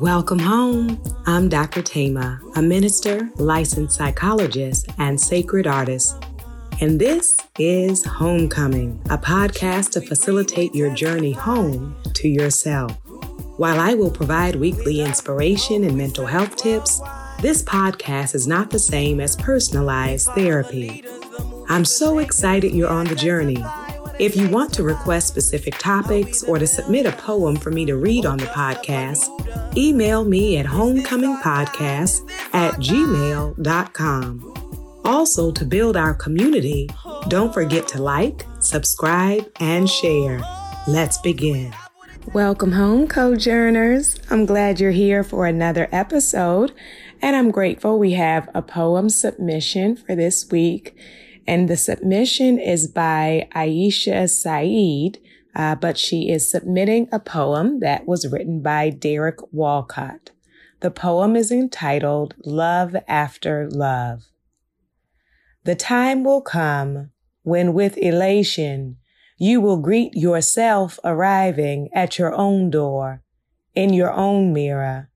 Welcome home. I'm Dr. Thema, a minister, licensed psychologist, and sacred artist. And this is Homecoming, a podcast to facilitate your journey home to yourself. While I will provide weekly inspiration and mental health tips, this podcast is not the same as personalized therapy. I'm so excited you're on the journey. If you want to request specific topics or to submit a poem for me to read on the podcast, email me at homecomingpodcast at gmail.com. Also, to build our community, don't forget to like, subscribe, and share. Let's begin. Welcome home, Cojourners. I'm glad you're here for another episode, and I'm grateful we have a poem submission for this week. And the submission is by Aisha Saeed, uh, but she is submitting a poem that was written by Derek Walcott. The poem is entitled Love After Love. The time will come when with elation you will greet yourself arriving at your own door, in your own mirror,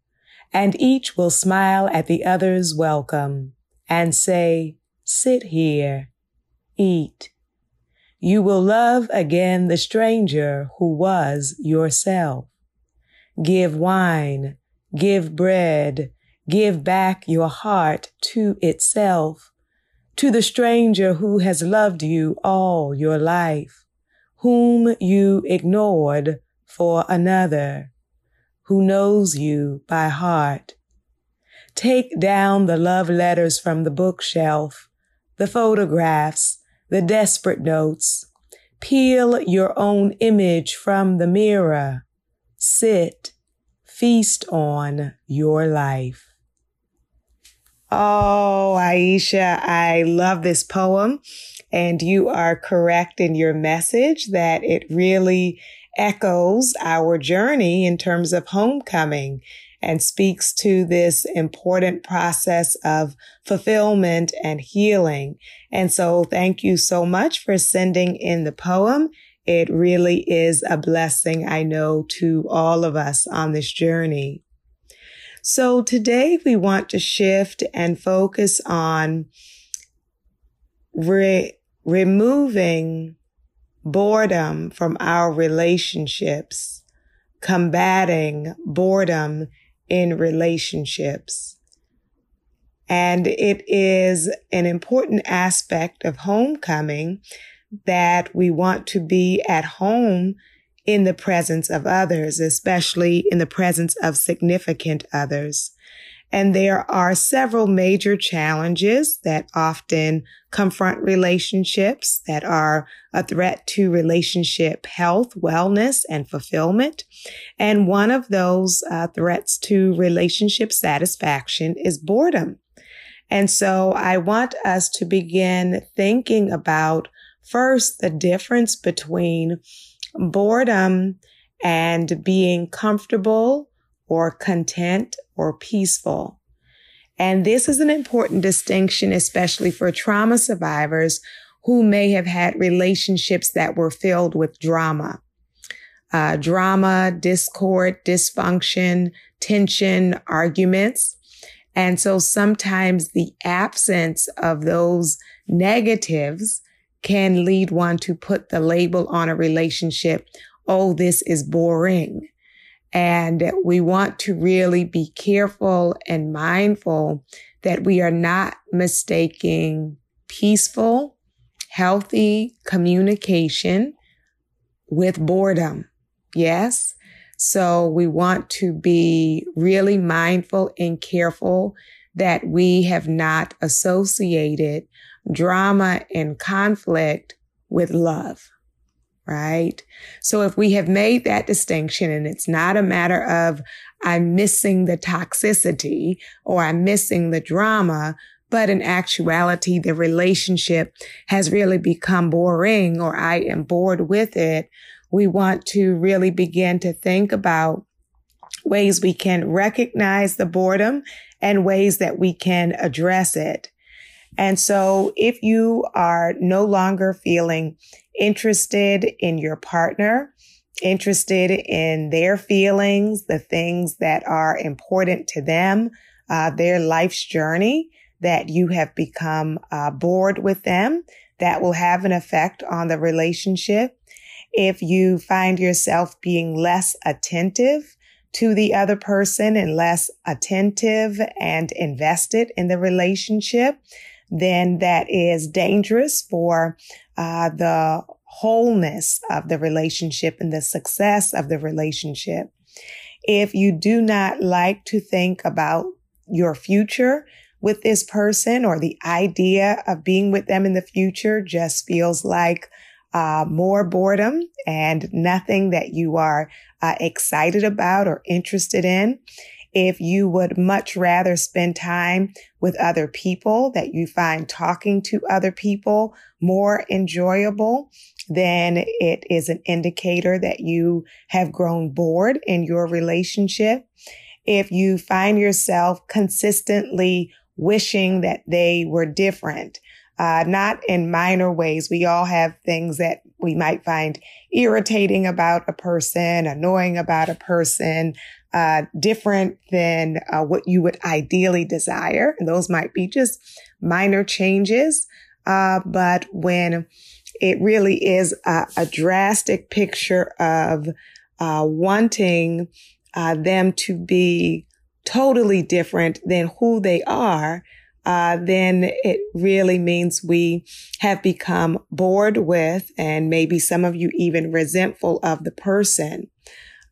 and each will smile at the other's welcome and say, sit here, eat. You will love again the stranger who was yourself. Give wine, give bread, give back your heart to itself, to the stranger who has loved you all your life, whom you ignored for another, who knows you by heart. Take down the love letters from the bookshelf, the photographs, the desperate notes. Peel your own image from the mirror. Sit, feast on your life. Oh, Aisha, I love this poem. And you are correct in your message that it really echoes our journey in terms of homecoming and speaks to this important process of fulfillment and healing. And so thank you so much for sending in the poem. It really is a blessing, I know, to all of us on this journey. So today we want to shift and focus on re- removing boredom from our relationships, combating boredom in relationships. And it is an important aspect of homecoming that we want to be at home in the presence of others, especially in the presence of significant others. And there are several major challenges that often confront relationships that are a threat to relationship health, wellness, and fulfillment. And one of those uh, threats to relationship satisfaction is boredom. And so I want us to begin thinking about first the difference between boredom and being comfortable or content or peaceful. And this is an important distinction, especially for trauma survivors who may have had relationships that were filled with drama. Uh, drama, discord, dysfunction, tension, arguments. And so sometimes the absence of those negatives can lead one to put the label on a relationship. Oh, this is boring. And we want to really be careful and mindful that we are not mistaking peaceful, healthy communication with boredom. Yes. So we want to be really mindful and careful that we have not associated drama and conflict with love right? So if we have made that distinction and it's not a matter of I'm missing the toxicity or I'm missing the drama, but in actuality, the relationship has really become boring or I am bored with it. We want to really begin to think about ways we can recognize the boredom and ways that we can address it. And so if you are no longer feeling interested in your partner, interested in their feelings, the things that are important to them, uh, their life's journey, that you have become uh, bored with them, that will have an effect on the relationship. If you find yourself being less attentive to the other person and less attentive and invested in the relationship, then that is dangerous for uh, the wholeness of the relationship and the success of the relationship. If you do not like to think about your future with this person or the idea of being with them in the future just feels like uh, more boredom and nothing that you are uh, excited about or interested in. If you would much rather spend time with other people, that you find talking to other people more enjoyable, then it is an indicator that you have grown bored in your relationship. If you find yourself consistently wishing that they were different, uh, not in minor ways. We all have things that we might find irritating about a person, annoying about a person, uh, different than uh, what you would ideally desire. And those might be just minor changes. Uh, but when it really is a, a drastic picture of uh, wanting uh, them to be totally different than who they are, uh, then it really means we have become bored with and maybe some of you even resentful of the person.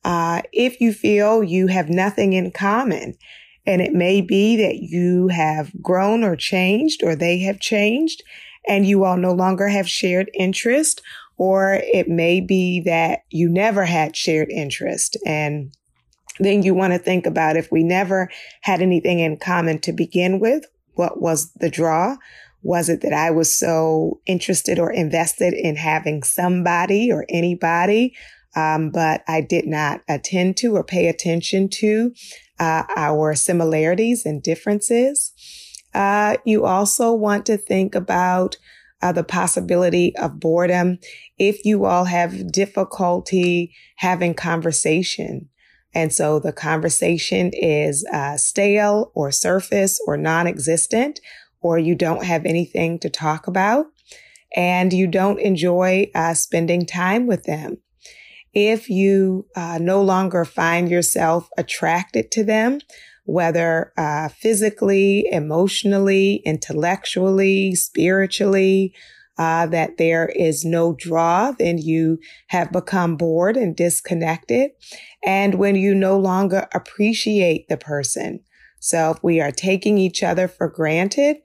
Uh, if you feel you have nothing in common, and it may be that you have grown or changed or they have changed and you all no longer have shared interest, or it may be that you never had shared interest and then you want to think about if we never had anything in common to begin with, what was the draw? Was it that I was so interested or invested in having somebody or anybody, um, but I did not attend to or pay attention to uh, our similarities and differences? Uh, you also want to think about uh, the possibility of boredom if you all have difficulty having conversation. And so the conversation is uh, stale or surface or non-existent, or you don't have anything to talk about and you don't enjoy uh, spending time with them. If you uh, no longer find yourself attracted to them, whether uh, physically, emotionally, intellectually, spiritually, uh, that there is no draw, then you have become bored and disconnected. And when you no longer appreciate the person. So if we are taking each other for granted,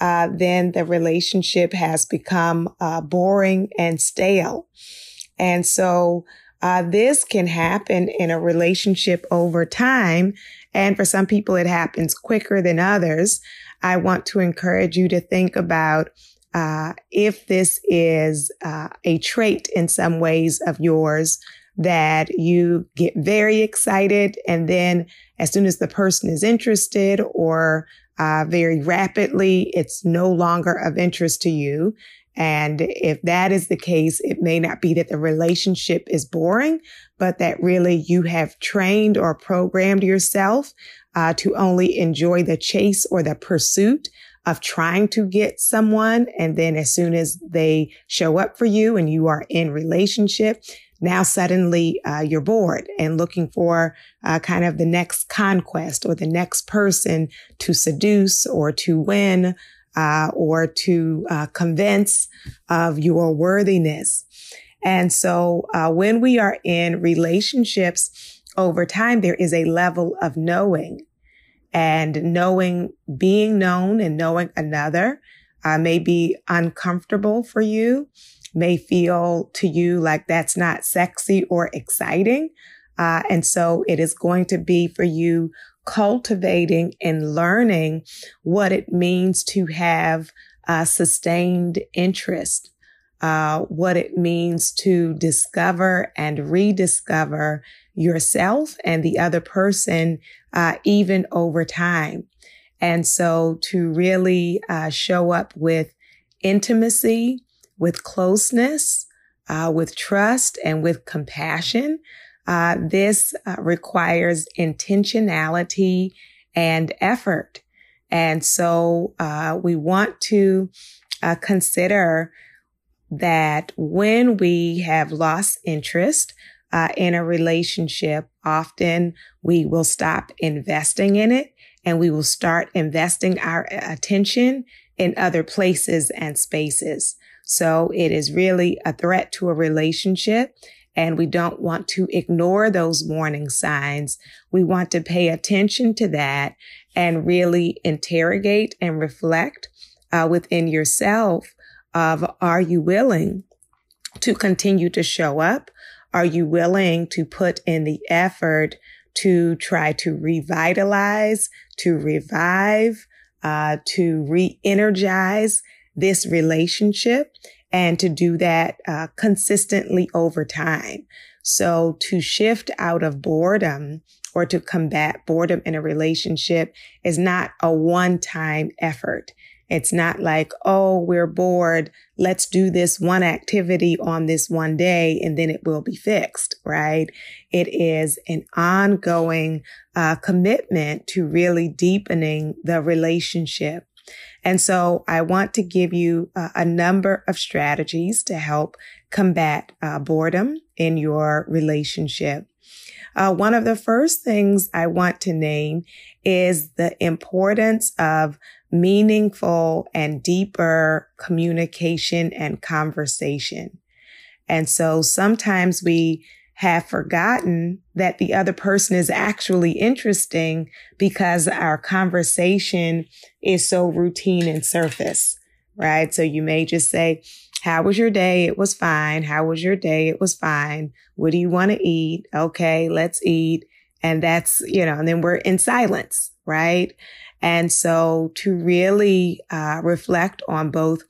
uh, then the relationship has become uh, boring and stale. And so uh, this can happen in a relationship over time. And for some people, it happens quicker than others. I want to encourage you to think about uh, if this is uh, a trait in some ways of yours that you get very excited and then as soon as the person is interested or uh, very rapidly it's no longer of interest to you and if that is the case it may not be that the relationship is boring but that really you have trained or programmed yourself uh, to only enjoy the chase or the pursuit of trying to get someone. And then as soon as they show up for you and you are in relationship, now suddenly uh, you're bored and looking for uh, kind of the next conquest or the next person to seduce or to win uh, or to uh, convince of your worthiness. And so uh, when we are in relationships over time, there is a level of knowing and knowing, being known and knowing another uh, may be uncomfortable for you, may feel to you like that's not sexy or exciting. Uh, and so it is going to be for you cultivating and learning what it means to have uh, sustained interest, uh, what it means to discover and rediscover yourself and the other person, uh, even over time. And so to really uh, show up with intimacy, with closeness, uh, with trust and with compassion. Uh, this uh, requires intentionality and effort. And so uh, we want to uh, consider that when we have lost interest uh, in a relationship, often we will stop investing in it and we will start investing our attention in other places and spaces. So it is really a threat to a relationship. And we don't want to ignore those warning signs. We want to pay attention to that and really interrogate and reflect uh, within yourself of are you willing to continue to show up? Are you willing to put in the effort to try to revitalize, to revive, uh, to re-energize this relationship and to do that uh, consistently over time. So to shift out of boredom or to combat boredom in a relationship is not a one-time effort. It's not like, oh, we're bored. Let's do this one activity on this one day and then it will be fixed, right? It is an ongoing uh, commitment to really deepening the relationship. And so I want to give you uh, a number of strategies to help combat uh, boredom in your relationship. Uh, one of the first things I want to name is the importance of meaningful and deeper communication and conversation. And so sometimes we have forgotten that the other person is actually interesting because our conversation is so routine and surface, right? So you may just say, how was your day? It was fine. How was your day? It was fine. What do you want to eat? Okay, let's eat. And that's, you know, and then we're in silence, right? And so to really uh, reflect on both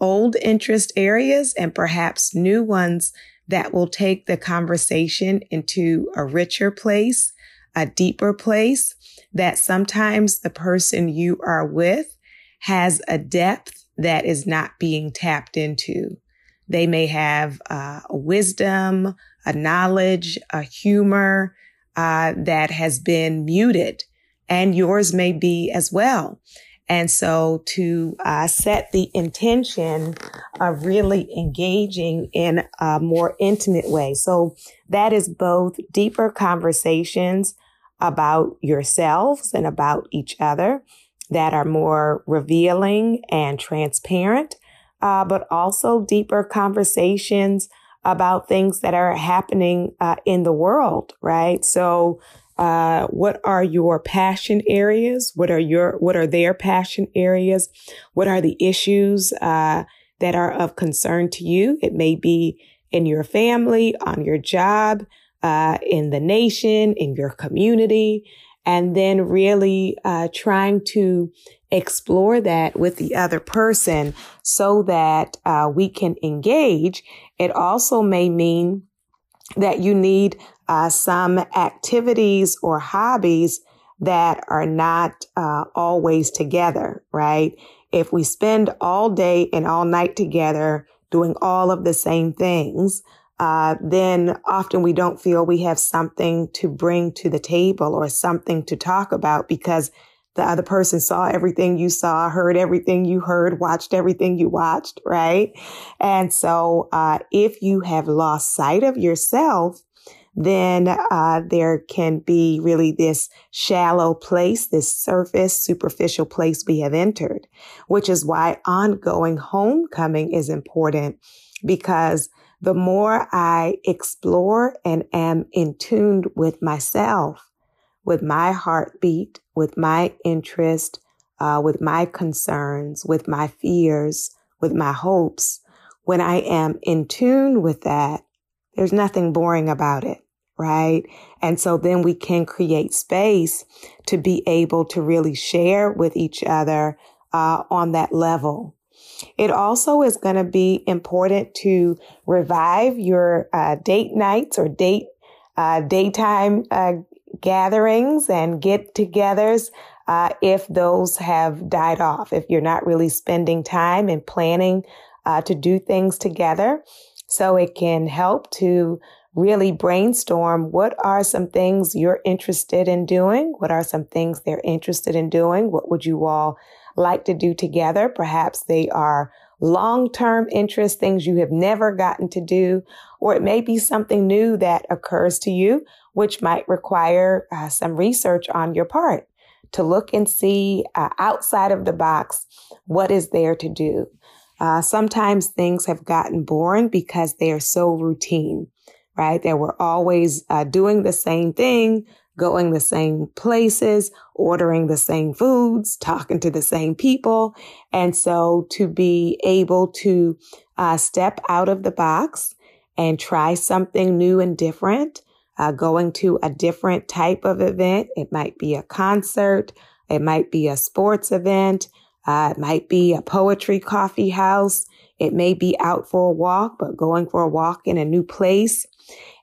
old interest areas and perhaps new ones that will take the conversation into a richer place, a deeper place that sometimes the person you are with has a depth that is not being tapped into. They may have uh, a wisdom, a knowledge, a humor uh, that has been muted and yours may be as well. And so to uh, set the intention of really engaging in a more intimate way. So that is both deeper conversations about yourselves and about each other that are more revealing and transparent, uh, but also deeper conversations about things that are happening uh, in the world, right? So uh, what are your passion areas? What are your, what are their passion areas? What are the issues, uh, that are of concern to you? It may be in your family, on your job, uh, in the nation, in your community, and then really, uh, trying to explore that with the other person so that, uh, we can engage. It also may mean that you need uh, some activities or hobbies that are not uh, always together, right? If we spend all day and all night together doing all of the same things, uh, then often we don't feel we have something to bring to the table or something to talk about because the other person saw everything you saw, heard everything you heard, watched everything you watched, right? And so, uh, if you have lost sight of yourself, then uh, there can be really this shallow place, this surface, superficial place we have entered, which is why ongoing homecoming is important because the more I explore and am in tune with myself, with my heartbeat, with my interest, uh, with my concerns, with my fears, with my hopes, when I am in tune with that, there's nothing boring about it, right? And so then we can create space to be able to really share with each other uh, on that level. It also is going to be important to revive your uh, date nights or date uh, daytime uh, gatherings and get togethers uh, if those have died off, if you're not really spending time and planning uh, to do things together. So it can help to really brainstorm what are some things you're interested in doing? What are some things they're interested in doing? What would you all like to do together? Perhaps they are long-term interests, things you have never gotten to do, or it may be something new that occurs to you, which might require uh, some research on your part to look and see uh, outside of the box what is there to do. Uh, sometimes things have gotten boring because they are so routine, right? That we're always uh, doing the same thing, going the same places, ordering the same foods, talking to the same people. And so to be able to uh, step out of the box and try something new and different, uh, going to a different type of event. It might be a concert. It might be a sports event. Uh, it might be a poetry coffee house. It may be out for a walk, but going for a walk in a new place.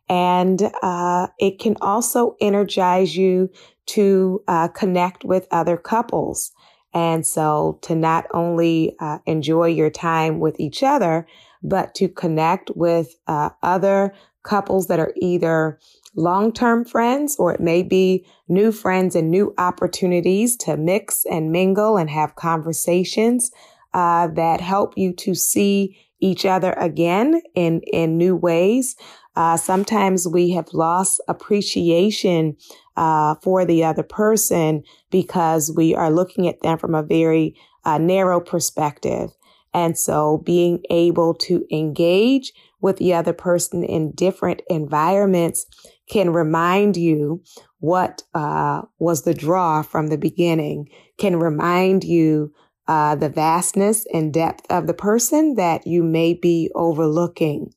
And uh, it can also energize you to uh, connect with other couples. And so to not only uh, enjoy your time with each other, but to connect with uh, other couples that are either long-term friends or it may be new friends and new opportunities to mix and mingle and have conversations uh, that help you to see each other again in in new ways uh, sometimes we have lost appreciation uh, for the other person because we are looking at them from a very uh, narrow perspective. And so being able to engage with the other person in different environments can remind you what uh, was the draw from the beginning, can remind you uh, the vastness and depth of the person that you may be overlooking.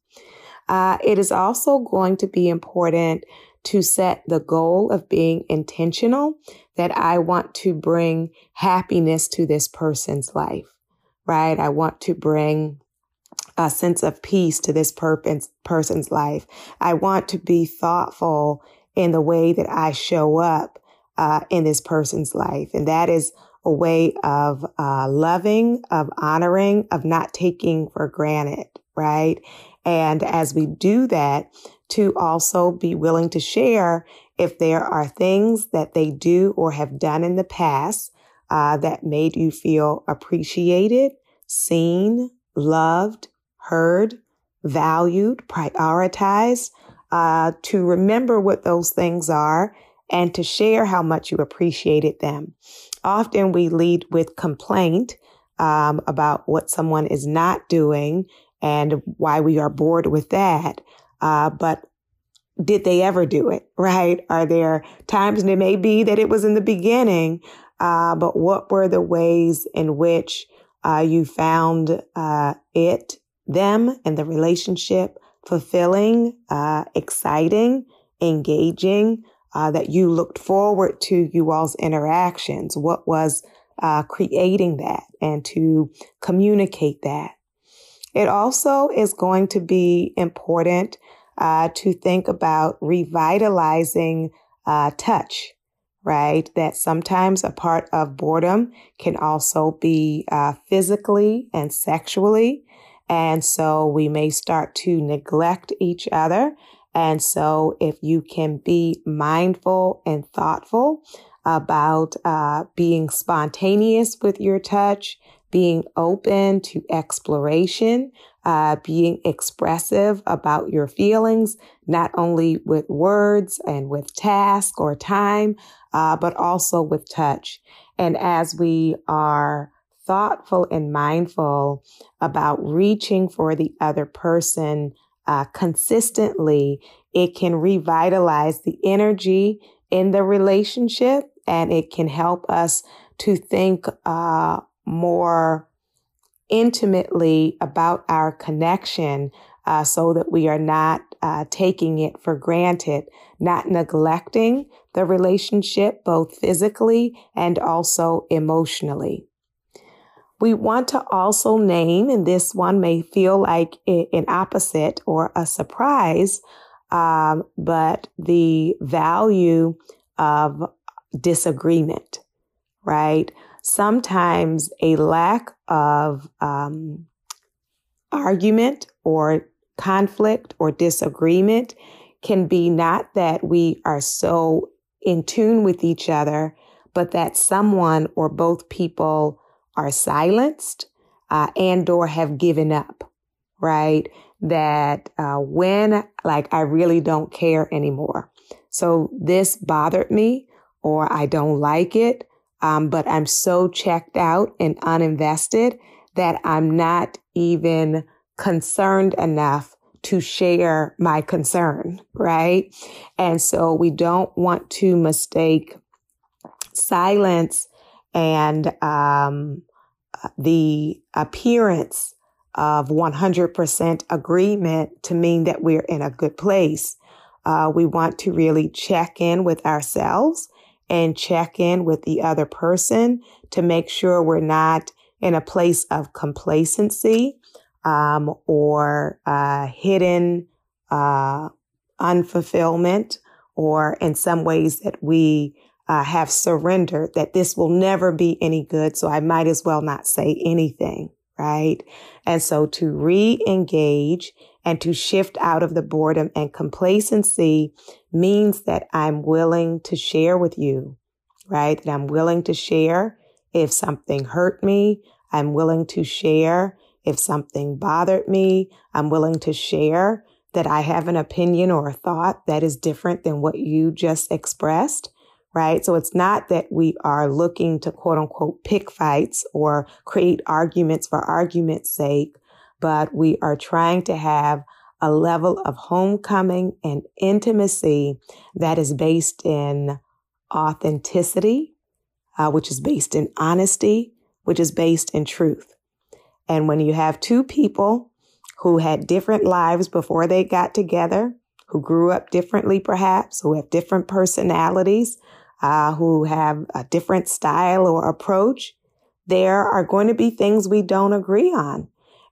Uh, it is also going to be important to set the goal of being intentional that I want to bring happiness to this person's life, right? I want to bring a sense of peace to this person's life. I want to be thoughtful in the way that I show up uh, in this person's life. And that is a way of uh, loving, of honoring, of not taking for granted, right? And as we do that, to also be willing to share if there are things that they do or have done in the past uh, that made you feel appreciated, seen, loved, heard, valued, prioritized, uh, to remember what those things are and to share how much you appreciated them. Often we lead with complaint um, about what someone is not doing and why we are bored with that. Uh, but did they ever do it? Right? Are there times, and it may be that it was in the beginning, uh, but what were the ways in which uh, you found uh, it, them, and the relationship fulfilling, uh, exciting, engaging, uh, that you looked forward to you all's interactions? What was creating that and to communicate that? It also is going to be important uh, to think about revitalizing uh, touch, right? That sometimes a part of boredom can also be uh, physically and sexually. And so we may start to neglect each other. And so if you can be mindful and thoughtful about uh, being spontaneous with your touch, being open to exploration, uh, being expressive about your feelings, not only with words and with task or time, uh, but also with touch. And as we are thoughtful and mindful about reaching for the other person uh, consistently, it can revitalize the energy in the relationship and it can help us to think uh, more intimately about our connection uh, so that we are not uh, taking it for granted, not neglecting the relationship both physically and also emotionally. We want to also name, and this one may feel like an opposite or a surprise, um, but the value of disagreement, right? Sometimes a lack of um, argument or conflict or disagreement can be not that we are so in tune with each other, but that someone or both people are silenced uh, and or have given up, right? That uh, when like I really don't care anymore. So this bothered me or I don't like it, um, but I'm so checked out and uninvested that I'm not even concerned enough to share my concern, right? And so we don't want to mistake silence and um, the appearance of 100% agreement to mean that we're in a good place. Uh, we want to really check in with ourselves and check in with the other person to make sure we're not in a place of complacency um, or uh, hidden uh, unfulfillment, or in some ways that we uh, have surrendered that this will never be any good. So I might as well not say anything. Right. And so to re-engage and to shift out of the boredom and complacency means that I'm willing to share with you, right? That I'm willing to share if something hurt me. I'm willing to share if something bothered me. I'm willing to share that I have an opinion or a thought that is different than what you just expressed right? So it's not that we are looking to quote unquote pick fights or create arguments for argument's sake, but we are trying to have a level of homecoming and intimacy that is based in authenticity, uh, which is based in honesty, which is based in truth. And when you have two people who had different lives before they got together, who grew up differently perhaps, who have different personalities, uh, who have a different style or approach, there are going to be things we don't agree on.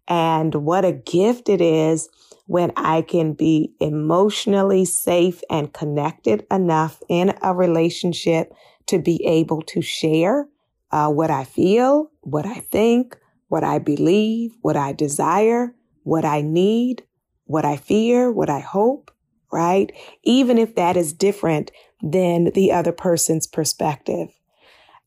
And what a gift it is when I can be emotionally safe and connected enough in a relationship to be able to share uh, what I feel, what I think, what I believe, what I desire, what I need, what I fear, what I hope, right? Even if that is different than the other person's perspective.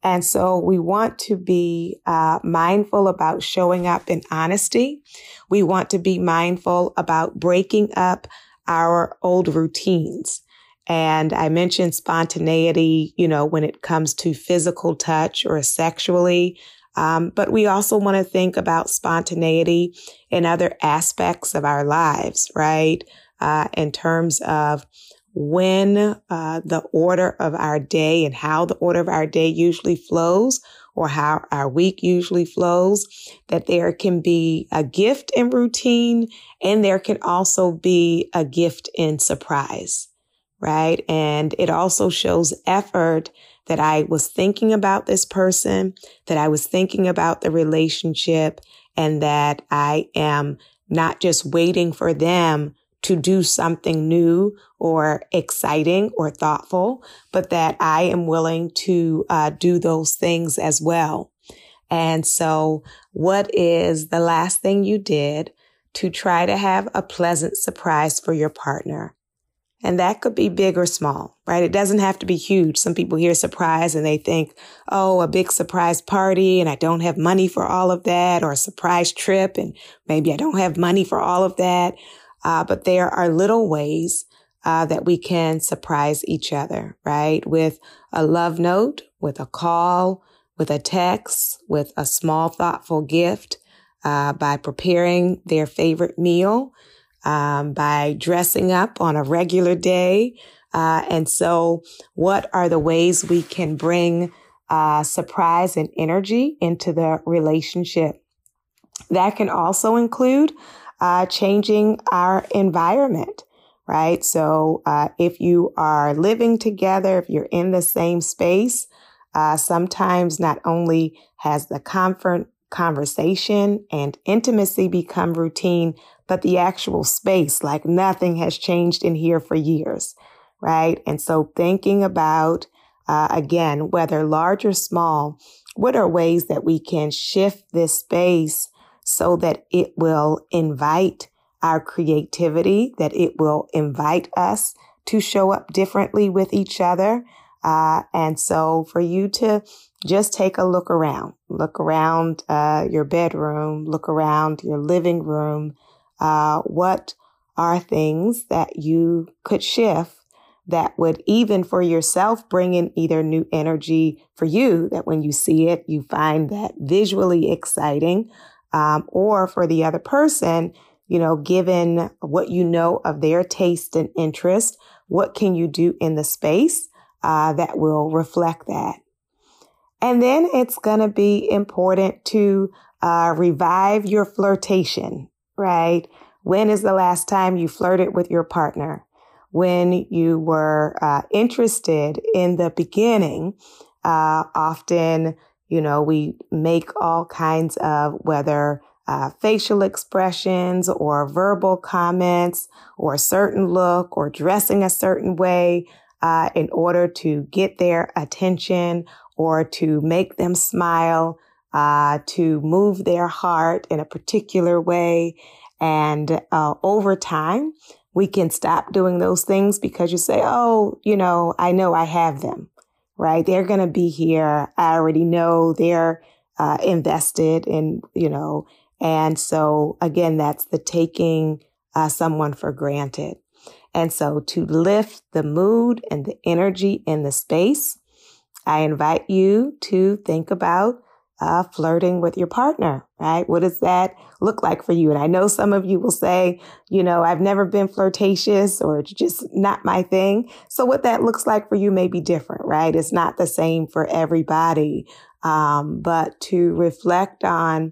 And so we want to be uh, mindful about showing up in honesty. We want to be mindful about breaking up our old routines. And I mentioned spontaneity, you know, when it comes to physical touch or sexually. Um, but we also want to think about spontaneity in other aspects of our lives, right? Uh, in terms of when uh, the order of our day and how the order of our day usually flows or how our week usually flows, that there can be a gift in routine and there can also be a gift in surprise, right? And it also shows effort that I was thinking about this person, that I was thinking about the relationship and that I am not just waiting for them to do something new or exciting or thoughtful, but that I am willing to uh, do those things as well. And so what is the last thing you did to try to have a pleasant surprise for your partner? And that could be big or small, right? It doesn't have to be huge. Some people hear surprise and they think, oh, a big surprise party and I don't have money for all of that or a surprise trip and maybe I don't have money for all of that. Uh, but there are little ways uh, that we can surprise each other, right? With a love note, with a call, with a text, with a small thoughtful gift, uh, by preparing their favorite meal, um, by dressing up on a regular day. Uh, and so what are the ways we can bring uh, surprise and energy into the relationship? That can also include uh, changing our environment, right? So uh, if you are living together, if you're in the same space, uh, sometimes not only has the comfort conversation and intimacy become routine, but the actual space, like nothing has changed in here for years, right? And so thinking about, uh, again, whether large or small, what are ways that we can shift this space so that it will invite our creativity, that it will invite us to show up differently with each other. Uh, and so for you to just take a look around, look around uh, your bedroom, look around your living room. Uh, what are things that you could shift that would even for yourself bring in either new energy for you that when you see it, you find that visually exciting, um, or for the other person, you know, given what you know of their taste and interest, what can you do in the space uh, that will reflect that? And then it's going to be important to uh, revive your flirtation, right? When is the last time you flirted with your partner? When you were uh, interested in the beginning, uh, often, you know, we make all kinds of whether uh, facial expressions or verbal comments or a certain look or dressing a certain way uh, in order to get their attention or to make them smile, uh, to move their heart in a particular way. And uh, over time, we can stop doing those things because you say, oh, you know, I know I have them, right? They're going to be here. I already know they're uh, invested in, you know, and so again, that's the taking uh, someone for granted. And so to lift the mood and the energy in the space, I invite you to think about uh, flirting with your partner, right? What does that look like for you? And I know some of you will say, you know, I've never been flirtatious or it's just not my thing. So what that looks like for you may be different, right? It's not the same for everybody. Um, but to reflect on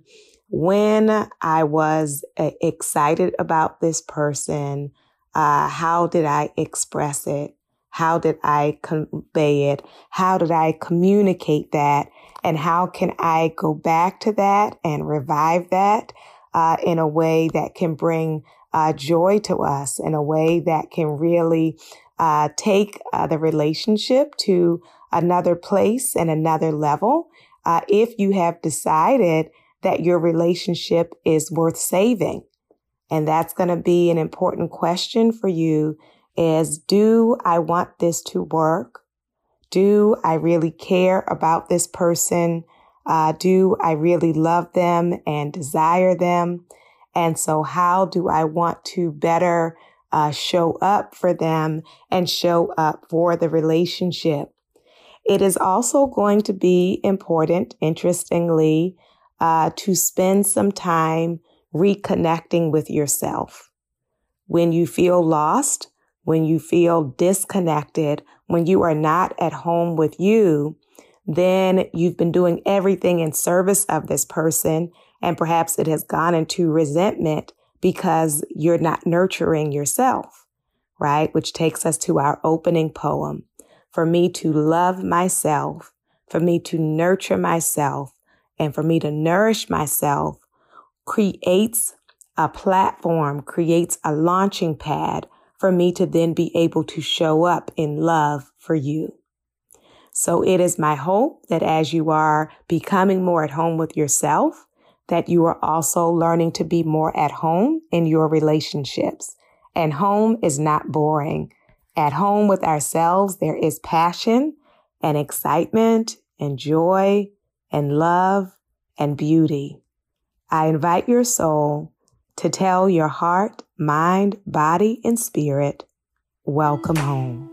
when I was uh, excited about this person, uh, how did I express it? How did I convey it? How did I communicate that? And how can I go back to that and revive that uh, in a way that can bring uh, joy to us, in a way that can really uh, take uh, the relationship to another place and another level? Uh, if you have decided that your relationship is worth saving. And that's going to be an important question for you is, do I want this to work? Do I really care about this person? Uh, do I really love them and desire them? And so how do I want to better uh, show up for them and show up for the relationship? It is also going to be important, interestingly, uh, to spend some time reconnecting with yourself. When you feel lost, when you feel disconnected, when you are not at home with you, then you've been doing everything in service of this person. And perhaps it has gone into resentment because you're not nurturing yourself, right? Which takes us to our opening poem. For me to love myself, for me to nurture myself, and for me to nourish myself creates a platform, creates a launching pad for me to then be able to show up in love for you. So it is my hope that as you are becoming more at home with yourself, that you are also learning to be more at home in your relationships. And home is not boring. At home with ourselves, there is passion and excitement and joy and love and beauty. I invite your soul to tell your heart, mind, body, and spirit, welcome home.